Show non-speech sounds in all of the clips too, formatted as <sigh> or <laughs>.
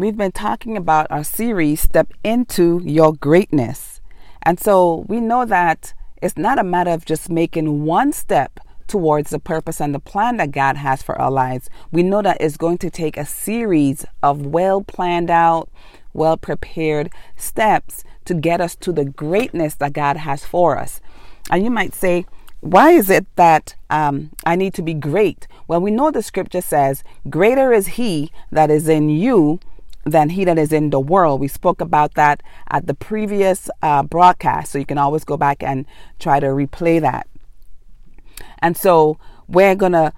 we've been talking about our series, Step Into Your Greatness. And so we know that it's not a matter of just making one step towards the purpose and the plan that God has for our lives. We know that it's going to take a series of well planned out, well prepared steps to get us to the greatness that God has for us. And you might say, why is it that um, I need to be great? Well, we know the scripture says, Greater is he that is in you than he that is in the world. We spoke about that at the previous uh, broadcast, so you can always go back and try to replay that. And so we're going to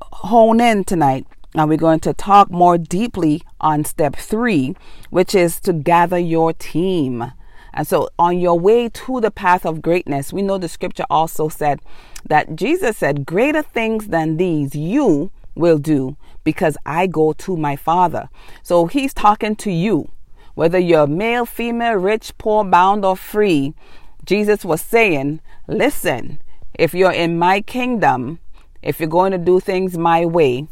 hone in tonight and we're going to talk more deeply on step three, which is to gather your team. And so, on your way to the path of greatness, we know the scripture also said that Jesus said, Greater things than these you will do because I go to my Father. So, he's talking to you, whether you're male, female, rich, poor, bound, or free. Jesus was saying, Listen, if you're in my kingdom, if you're going to do things my way,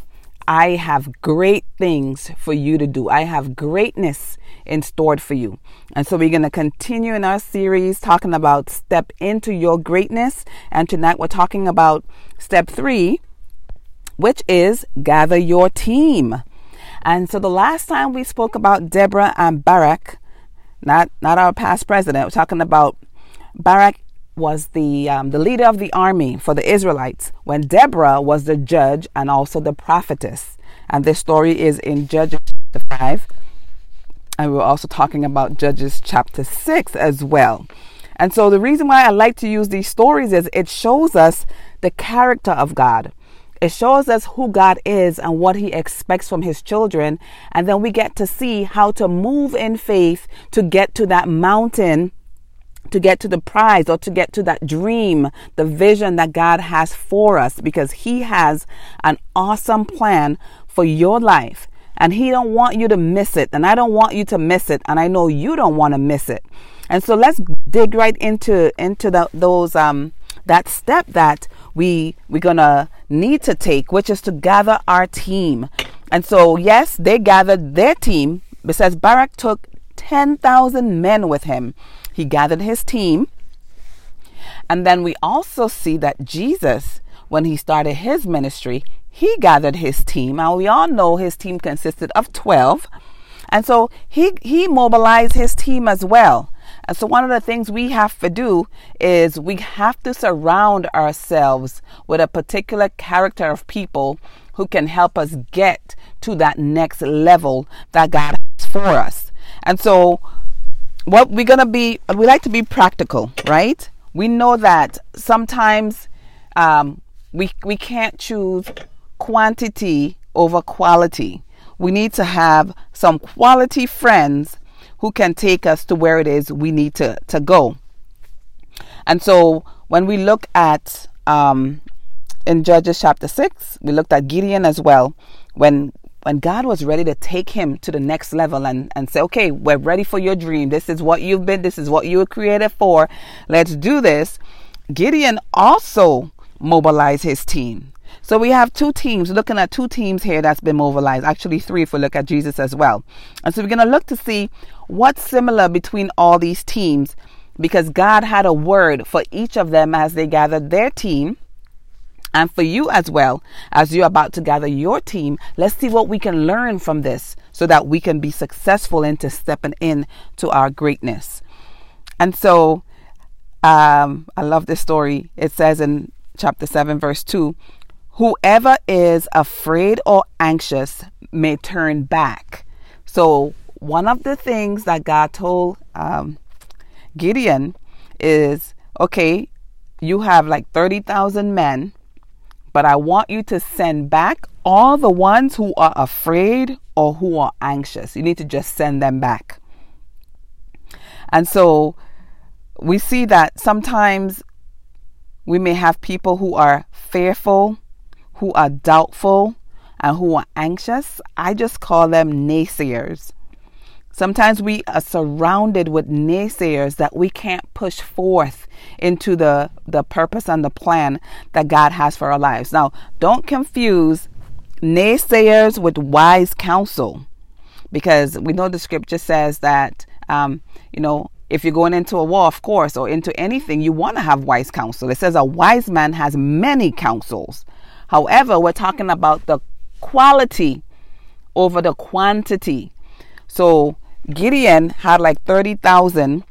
I have great things for you to do. I have greatness in stored for you. And so we're going to continue in our series talking about step into your greatness. And tonight we're talking about step three, which is gather your team. And so the last time we spoke about Deborah and Barak, not not our past president, we're talking about Barak was the um, the leader of the army for the Israelites when Deborah was the judge and also the prophetess. And this story is in Judges chapter 5. And we're also talking about Judges chapter 6 as well. And so the reason why I like to use these stories is it shows us the character of God. It shows us who God is and what He expects from His children. And then we get to see how to move in faith to get to that mountain to get to the prize or to get to that dream, the vision that God has for us because he has an awesome plan for your life and he don't want you to miss it and I don't want you to miss it and I know you don't want to miss it. And so let's dig right into into the, those um that step that we we're to need to take which is to gather our team. And so yes, they gathered their team. It says Barak took 10,000 men with him he gathered his team. And then we also see that Jesus, when he started his ministry, he gathered his team. Now we all know his team consisted of 12. And so he, he mobilized his team as well. And so one of the things we have to do is we have to surround ourselves with a particular character of people who can help us get to that next level that God has for us. And so what we're gonna be we like to be practical right we know that sometimes um, we we can't choose quantity over quality we need to have some quality friends who can take us to where it is we need to to go and so when we look at um, in judges chapter 6 we looked at gideon as well when when God was ready to take him to the next level and, and say, okay, we're ready for your dream. This is what you've been, this is what you were created for. Let's do this. Gideon also mobilized his team. So we have two teams, looking at two teams here that's been mobilized. Actually, three if we look at Jesus as well. And so we're going to look to see what's similar between all these teams because God had a word for each of them as they gathered their team and for you as well, as you're about to gather your team, let's see what we can learn from this so that we can be successful into stepping in to our greatness. And so um, I love this story. It says in chapter 7, verse 2 Whoever is afraid or anxious may turn back. So, one of the things that God told um, Gideon is okay, you have like 30,000 men but I want you to send back all the ones who are afraid or who are anxious. You need to just send them back. And so we see that sometimes we may have people who are fearful, who are doubtful, and who are anxious. I just call them naysayers. Sometimes we are surrounded with naysayers that we can't push forth into the, the purpose and the plan that God has for our lives. Now, don't confuse naysayers with wise counsel because we know the scripture says that, um, you know, if you're going into a war, of course, or into anything, you want to have wise counsel. It says a wise man has many counsels. However, we're talking about the quality over the quantity. So Gideon had like 30,000.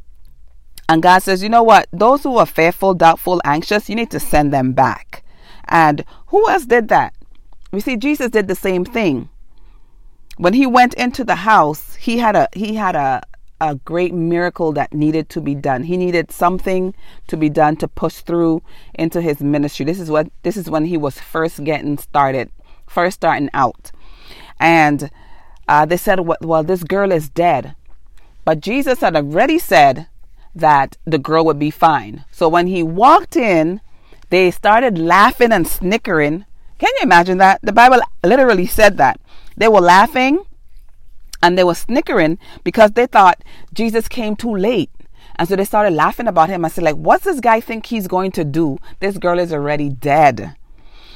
And God says, you know what? Those who are fearful, doubtful, anxious, you need to send them back. And who else did that? We see Jesus did the same thing. When he went into the house, he had a he had a a great miracle that needed to be done. He needed something to be done to push through into his ministry. This is what this is when he was first getting started, first starting out. And uh, they said, well, this girl is dead. But Jesus had already said that the girl would be fine. So when he walked in, they started laughing and snickering. Can you imagine that? The Bible literally said that. They were laughing and they were snickering because they thought Jesus came too late. And so they started laughing about him. I said, like, what's this guy think he's going to do? This girl is already dead.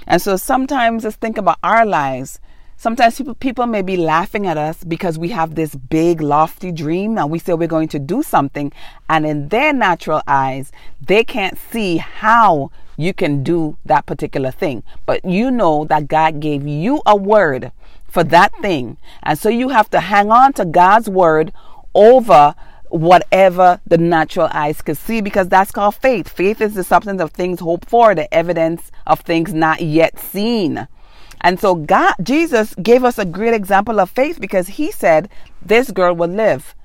And so sometimes let's think about our lives. Sometimes people, people may be laughing at us because we have this big, lofty dream and we say we're going to do something. And in their natural eyes, they can't see how you can do that particular thing. But you know that God gave you a word for that thing. And so you have to hang on to God's word over whatever the natural eyes could see because that's called faith. Faith is the substance of things hoped for, the evidence of things not yet seen. And so God, Jesus gave us a great example of faith because he said this girl will live.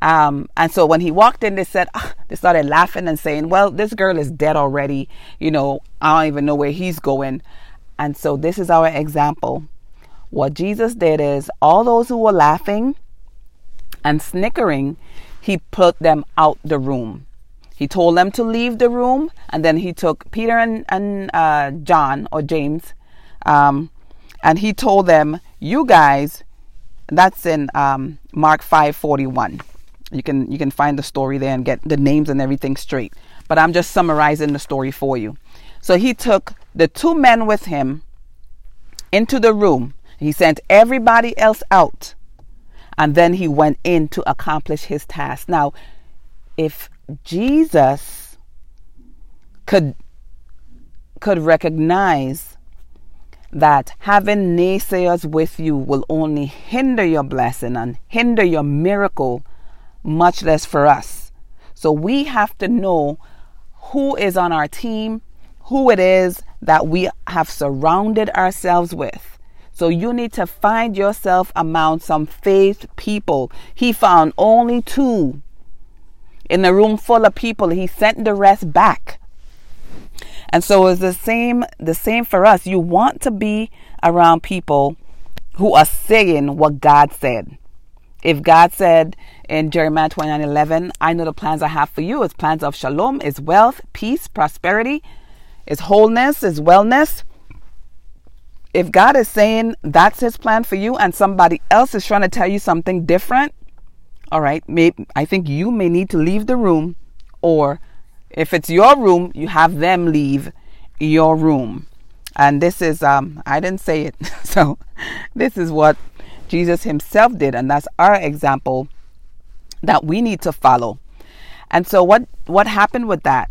Um, and so when he walked in, they said, ah, they started laughing and saying, well, this girl is dead already. You know, I don't even know where he's going. And so this is our example. What Jesus did is all those who were laughing and snickering, he put them out the room. He told them to leave the room, and then he took Peter and, and uh, John or James um, and he told them, "You guys." That's in um, Mark five forty one. You can you can find the story there and get the names and everything straight. But I'm just summarizing the story for you. So he took the two men with him into the room. He sent everybody else out. And then he went in to accomplish his task. Now, if Jesus could could recognize that having naysayers with you will only hinder your blessing and hinder your miracle, much less for us. So we have to know who is on our team, who it is that we have surrounded ourselves with. So you need to find yourself among some faith people. He found only two in a room full of people. He sent the rest back. And so it's the same the same for us. You want to be around people who are saying what God said. If God said in Jeremiah 29 11, I know the plans I have for you, it's plans of shalom, is wealth, peace, prosperity, is wholeness, is wellness. If God is saying that's his plan for you and somebody else is trying to tell you something different, all right, may, I think you may need to leave the room or if it's your room, you have them leave your room. And this is, um, I didn't say it. <laughs> so this is what Jesus himself did. And that's our example that we need to follow. And so what, what happened with that?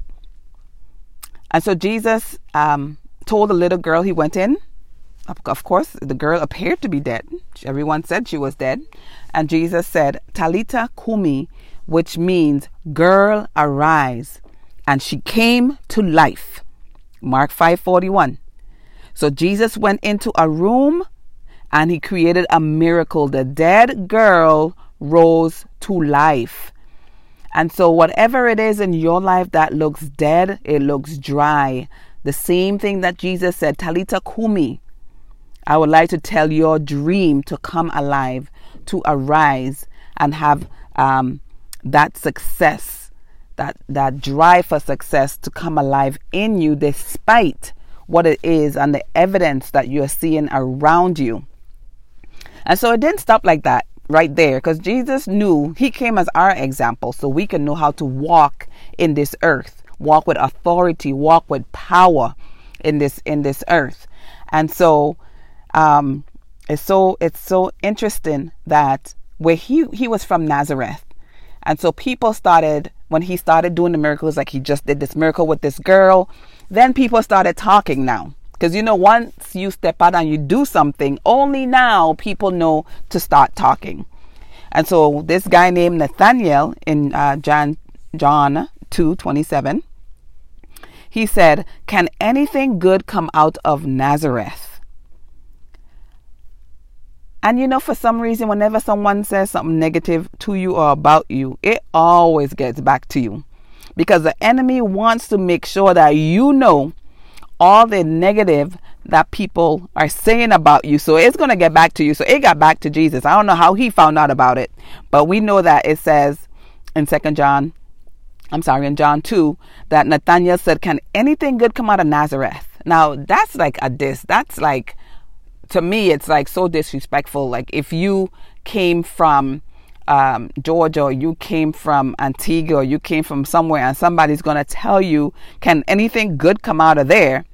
And so Jesus um, told the little girl he went in. Of course, the girl appeared to be dead. Everyone said she was dead. And Jesus said, Talita Kumi, which means, girl, arise and she came to life. Mark 5:41. So Jesus went into a room and he created a miracle. The dead girl rose to life. And so whatever it is in your life that looks dead, it looks dry. The same thing that Jesus said, Talita Kumi. I would like to tell your dream to come alive, to arise and have um, that success that that drive for success to come alive in you despite what it is and the evidence that you're seeing around you. And so it didn't stop like that right there because Jesus knew he came as our example so we can know how to walk in this earth, walk with authority, walk with power in this in this earth. And so um it's so it's so interesting that where he, he was from Nazareth. And so people started, when he started doing the miracles, like he just did this miracle with this girl, then people started talking now. Because you know, once you step out and you do something, only now people know to start talking. And so this guy named Nathaniel in uh, John John two twenty seven, he said, "Can anything good come out of Nazareth?" And you know, for some reason, whenever someone says something negative to you or about you, it always gets back to you. Because the enemy wants to make sure that you know all the negative that people are saying about you. So it's going to get back to you. So it got back to Jesus. I don't know how he found out about it, but we know that it says in Second John, I'm sorry, in John 2, that Nathaniel said, Can anything good come out of Nazareth? Now, that's like a diss. That's like to me, it's like so disrespectful. Like if you came from um, Georgia or you came from Antigua or you came from somewhere and somebody's to tell you, can anything good come out of there?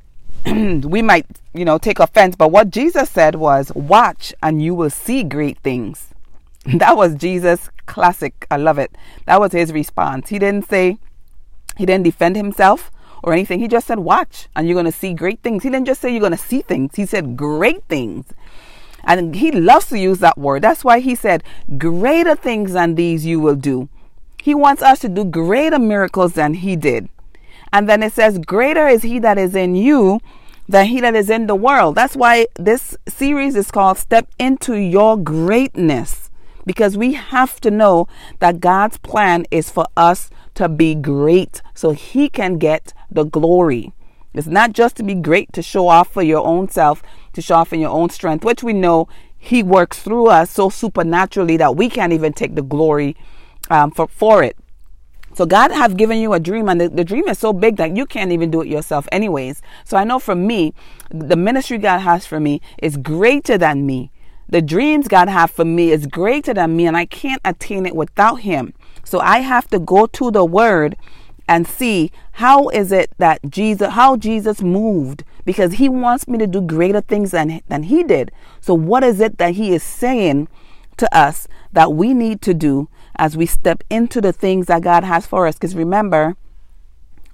<clears throat> we might, you know, take offense. But what Jesus said was, watch and you will see great things. <laughs> That was Jesus' classic. I love it. That was his response. He didn't say, he didn't defend himself or anything. He just said, watch and you're going to see great things. He didn't just say you're going to see things. He said great things. And he loves to use that word. That's why he said, greater things than these you will do. He wants us to do greater miracles than he did. And then it says, greater is he that is in you than he that is in the world. That's why this series is called Step into Your Greatness. Because we have to know that God's plan is for us to be great so he can get the glory. It's not just to be great to show off for your own self, to show off in your own strength, which we know he works through us so supernaturally that we can't even take the glory um, for, for it. So God have given you a dream and the, the dream is so big that you can't even do it yourself anyways. So I know for me, the ministry God has for me is greater than me. The dreams God have for me is greater than me and I can't attain it without him. So I have to go to the word and see how is it that Jesus how Jesus moved because he wants me to do greater things than than he did. So what is it that he is saying to us that we need to do as we step into the things that God has for us because remember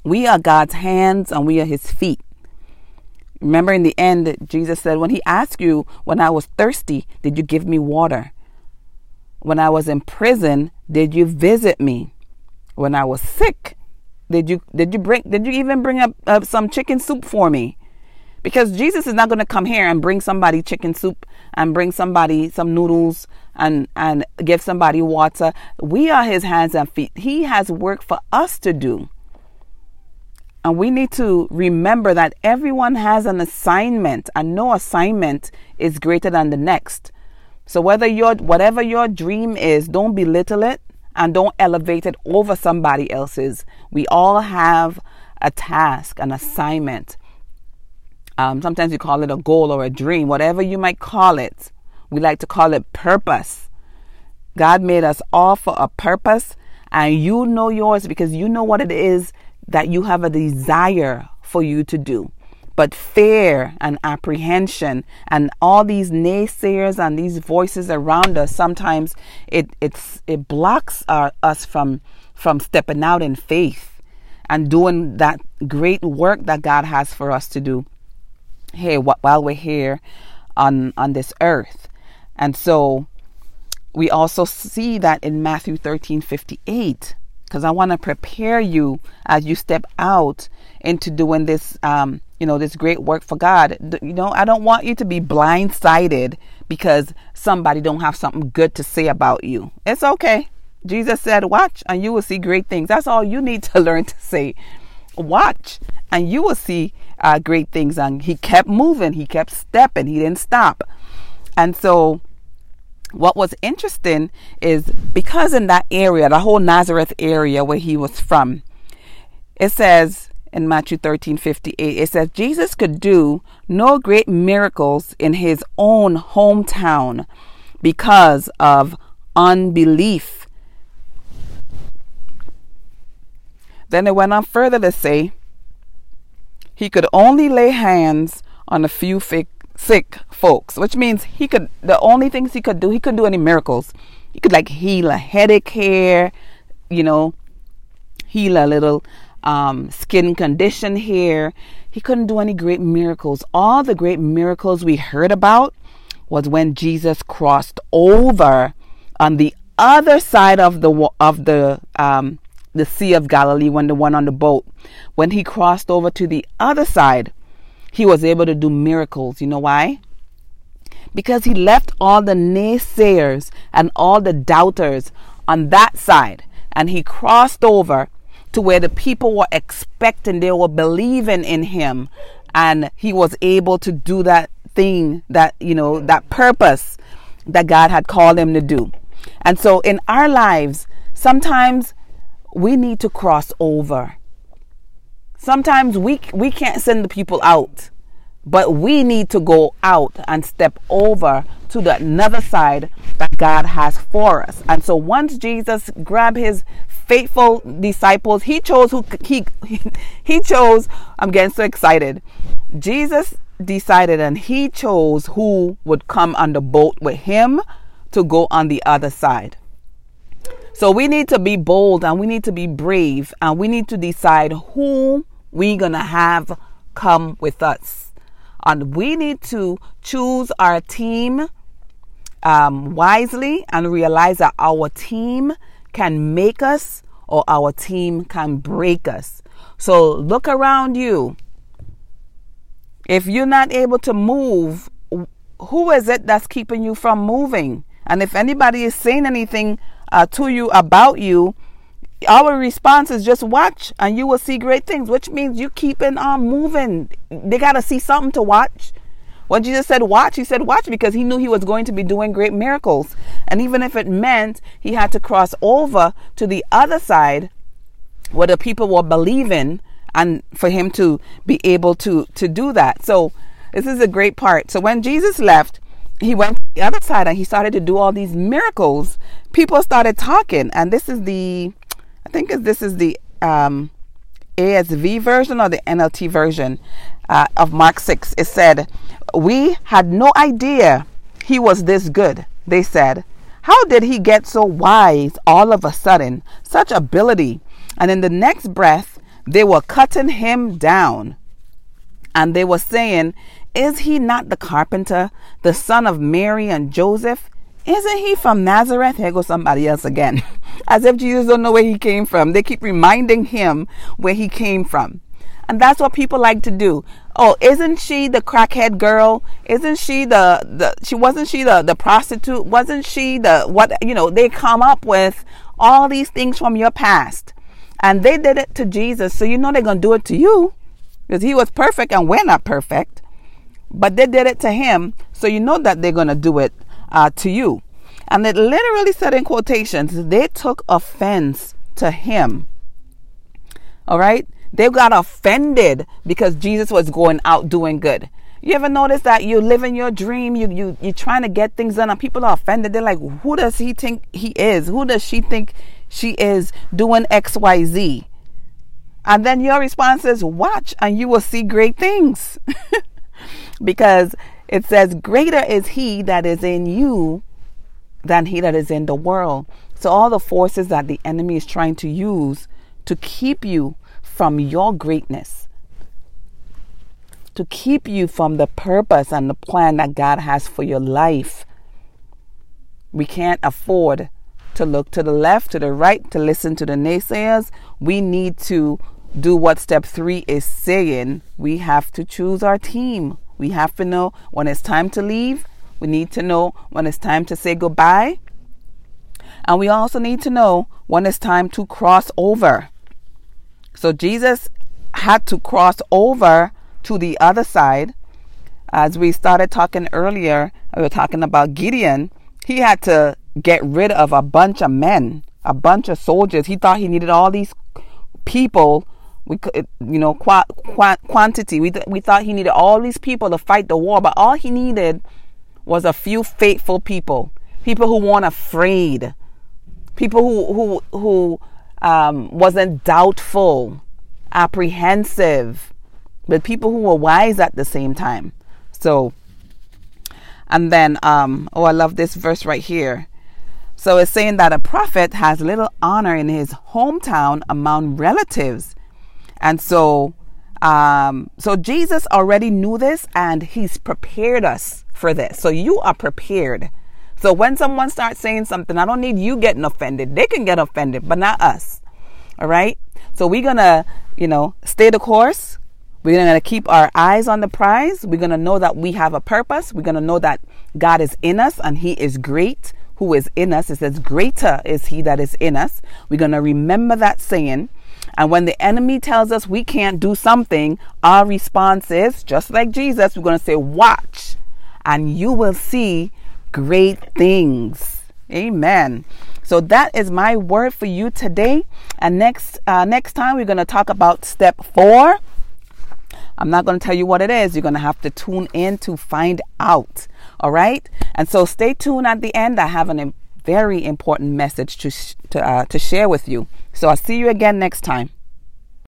we are God's hands and we are his feet. Remember in the end Jesus said when he asked you when I was thirsty did you give me water? When I was in prison, did you visit me? When I was sick, did you did you bring did you even bring up some chicken soup for me? Because Jesus is not going to come here and bring somebody chicken soup and bring somebody some noodles and and give somebody water. We are his hands and feet. He has work for us to do. And we need to remember that everyone has an assignment and no assignment is greater than the next. So whether your whatever your dream is, don't belittle it and don't elevate it over somebody else's. We all have a task, an assignment. Um, sometimes we call it a goal or a dream, whatever you might call it. We like to call it purpose. God made us all for a purpose, and you know yours because you know what it is that you have a desire for you to do. But fear and apprehension and all these naysayers and these voices around us sometimes it it blocks our, us from from stepping out in faith and doing that great work that God has for us to do here while we're here on on this earth. And so we also see that in Matthew 13 58 because I want to prepare you as you step out into doing this, um, you know, this great work for God. You know, I don't want you to be blindsided because somebody don't have something good to say about you. It's okay. Jesus said, "Watch, and you will see great things." That's all you need <laughs> to learn to say. Watch, and you will see uh, great things. And he kept moving. He kept stepping. He didn't stop. And so what was interesting is because in that area, the whole Nazareth area where he was from, it says in Matthew 13 58, it says Jesus could do no great miracles in his own hometown because of unbelief. Then it went on further to say he could only lay hands on a few sick folks, which means he could, the only things he could do, he couldn't do any miracles. He could like heal a headache here, you know, heal a little um, skin condition here. He couldn't do any great miracles. All the great miracles we heard about was when Jesus crossed over on the other side of the of the um, the Sea of Galilee when the one on the boat. When he crossed over to the other side, he was able to do miracles. You know why? Because he left all the naysayers and all the doubters on that side and he crossed over to where the people were expecting, they were believing in him, and he was able to do that thing that, you know, that purpose that God had called him to do. And so in our lives, sometimes we need to cross over. Sometimes we we can't send the people out, but we need to go out and step over to the another side that God has for us. And so once Jesus grabbed his faithful disciples, he chose who he <laughs> he chose. I'm getting so excited. Jesus decided and he chose who would come on the boat with him to go on the other side. So we need to be bold and we need to be brave and we need to decide who we're going to have come with us. And we need to choose our team um, wisely and realize that our team can make us or our team can break us. So look around you. If you're not able to move, who is it that's keeping you from moving? And if anybody is saying anything uh, to you about you, our response is just watch and you will see great things, which means you keeping on moving. They got to see something to watch. When Jesus said watch, he said watch because he knew he was going to be doing great miracles. And even if it meant he had to cross over to the other side where the people were believing and for him to be able to to do that. So this is a great part. So when Jesus left, he went to the other side and he started to do all these miracles. People started talking, and this is the, I think this is the um, ASV version or the NLT version uh, of Mark 6. It said, We had no idea he was this good. They said, How did he get so wise all of a sudden? Such ability. And in the next breath, they were cutting him down. And they were saying, Is he not the carpenter, the son of Mary and Joseph? Isn't he from Nazareth? Here goes somebody else again. <laughs> As if Jesus don't know where he came from. They keep reminding him where he came from. And that's what people like to do. Oh, isn't she the crackhead girl? Isn't she the, the she wasn't she the, the prostitute? Wasn't she the what you know, they come up with all these things from your past. And they did it to Jesus, so you know they're gonna do it to you. Because he was perfect and we're not perfect. But they did it to him, so you know that they're gonna do it uh, to you. And it literally said in quotations, they took offense to him. All right? They got offended because Jesus was going out doing good. You ever notice that you're living your dream, you you you're trying to get things done, and people are offended. They're like, "Who does he think he is? Who does she think she is doing X, Y, Z?" And then your response is, "Watch, and you will see great things," <laughs> because it says, "Greater is He that is in you than he that is in the world." So all the forces that the enemy is trying to use to keep you from your greatness, to keep you from the purpose and the plan that God has for your life. We can't afford to look to the left, to the right, to listen to the naysayers. We need to do what step three is saying. We have to choose our team. We have to know when it's time to leave. We need to know when it's time to say goodbye. And we also need to know when it's time to cross over. So Jesus had to cross over to the other side. As we started talking earlier, we were talking about Gideon. He had to get rid of a bunch of men, a bunch of soldiers. He thought he needed all these people. We you know, qu- qu- quantity. We we thought he needed all these people to fight the war, but all he needed was a few faithful people, people who weren't afraid, people who who who um, wasn't doubtful, apprehensive, but people who were wise at the same time. So And then, um, oh, I love this verse right here. So it's saying that a prophet has little honor in his hometown among relatives. And so, um, so Jesus already knew this and he's prepared us for this. So you are prepared. So when someone starts saying something, I don't need you getting offended. They can get offended, but not us. All right. So we're going to, you know, stay the course. We're going to keep our eyes on the prize. We're going to know that we have a purpose. We're going to know that God is in us and He is great. Who is in us? It says, Greater is He that is in us. We're going to remember that saying. And when the enemy tells us we can't do something, our response is just like Jesus, we're going to say, Watch, and you will see great things. Amen. So that is my word for you today. And next uh, next time we're going to talk about step four. I'm not going to tell you what it is. You're going to have to tune in to find out. All right. And so stay tuned at the end. I have a very important message to to uh, to share with you. So I'll see you again next time.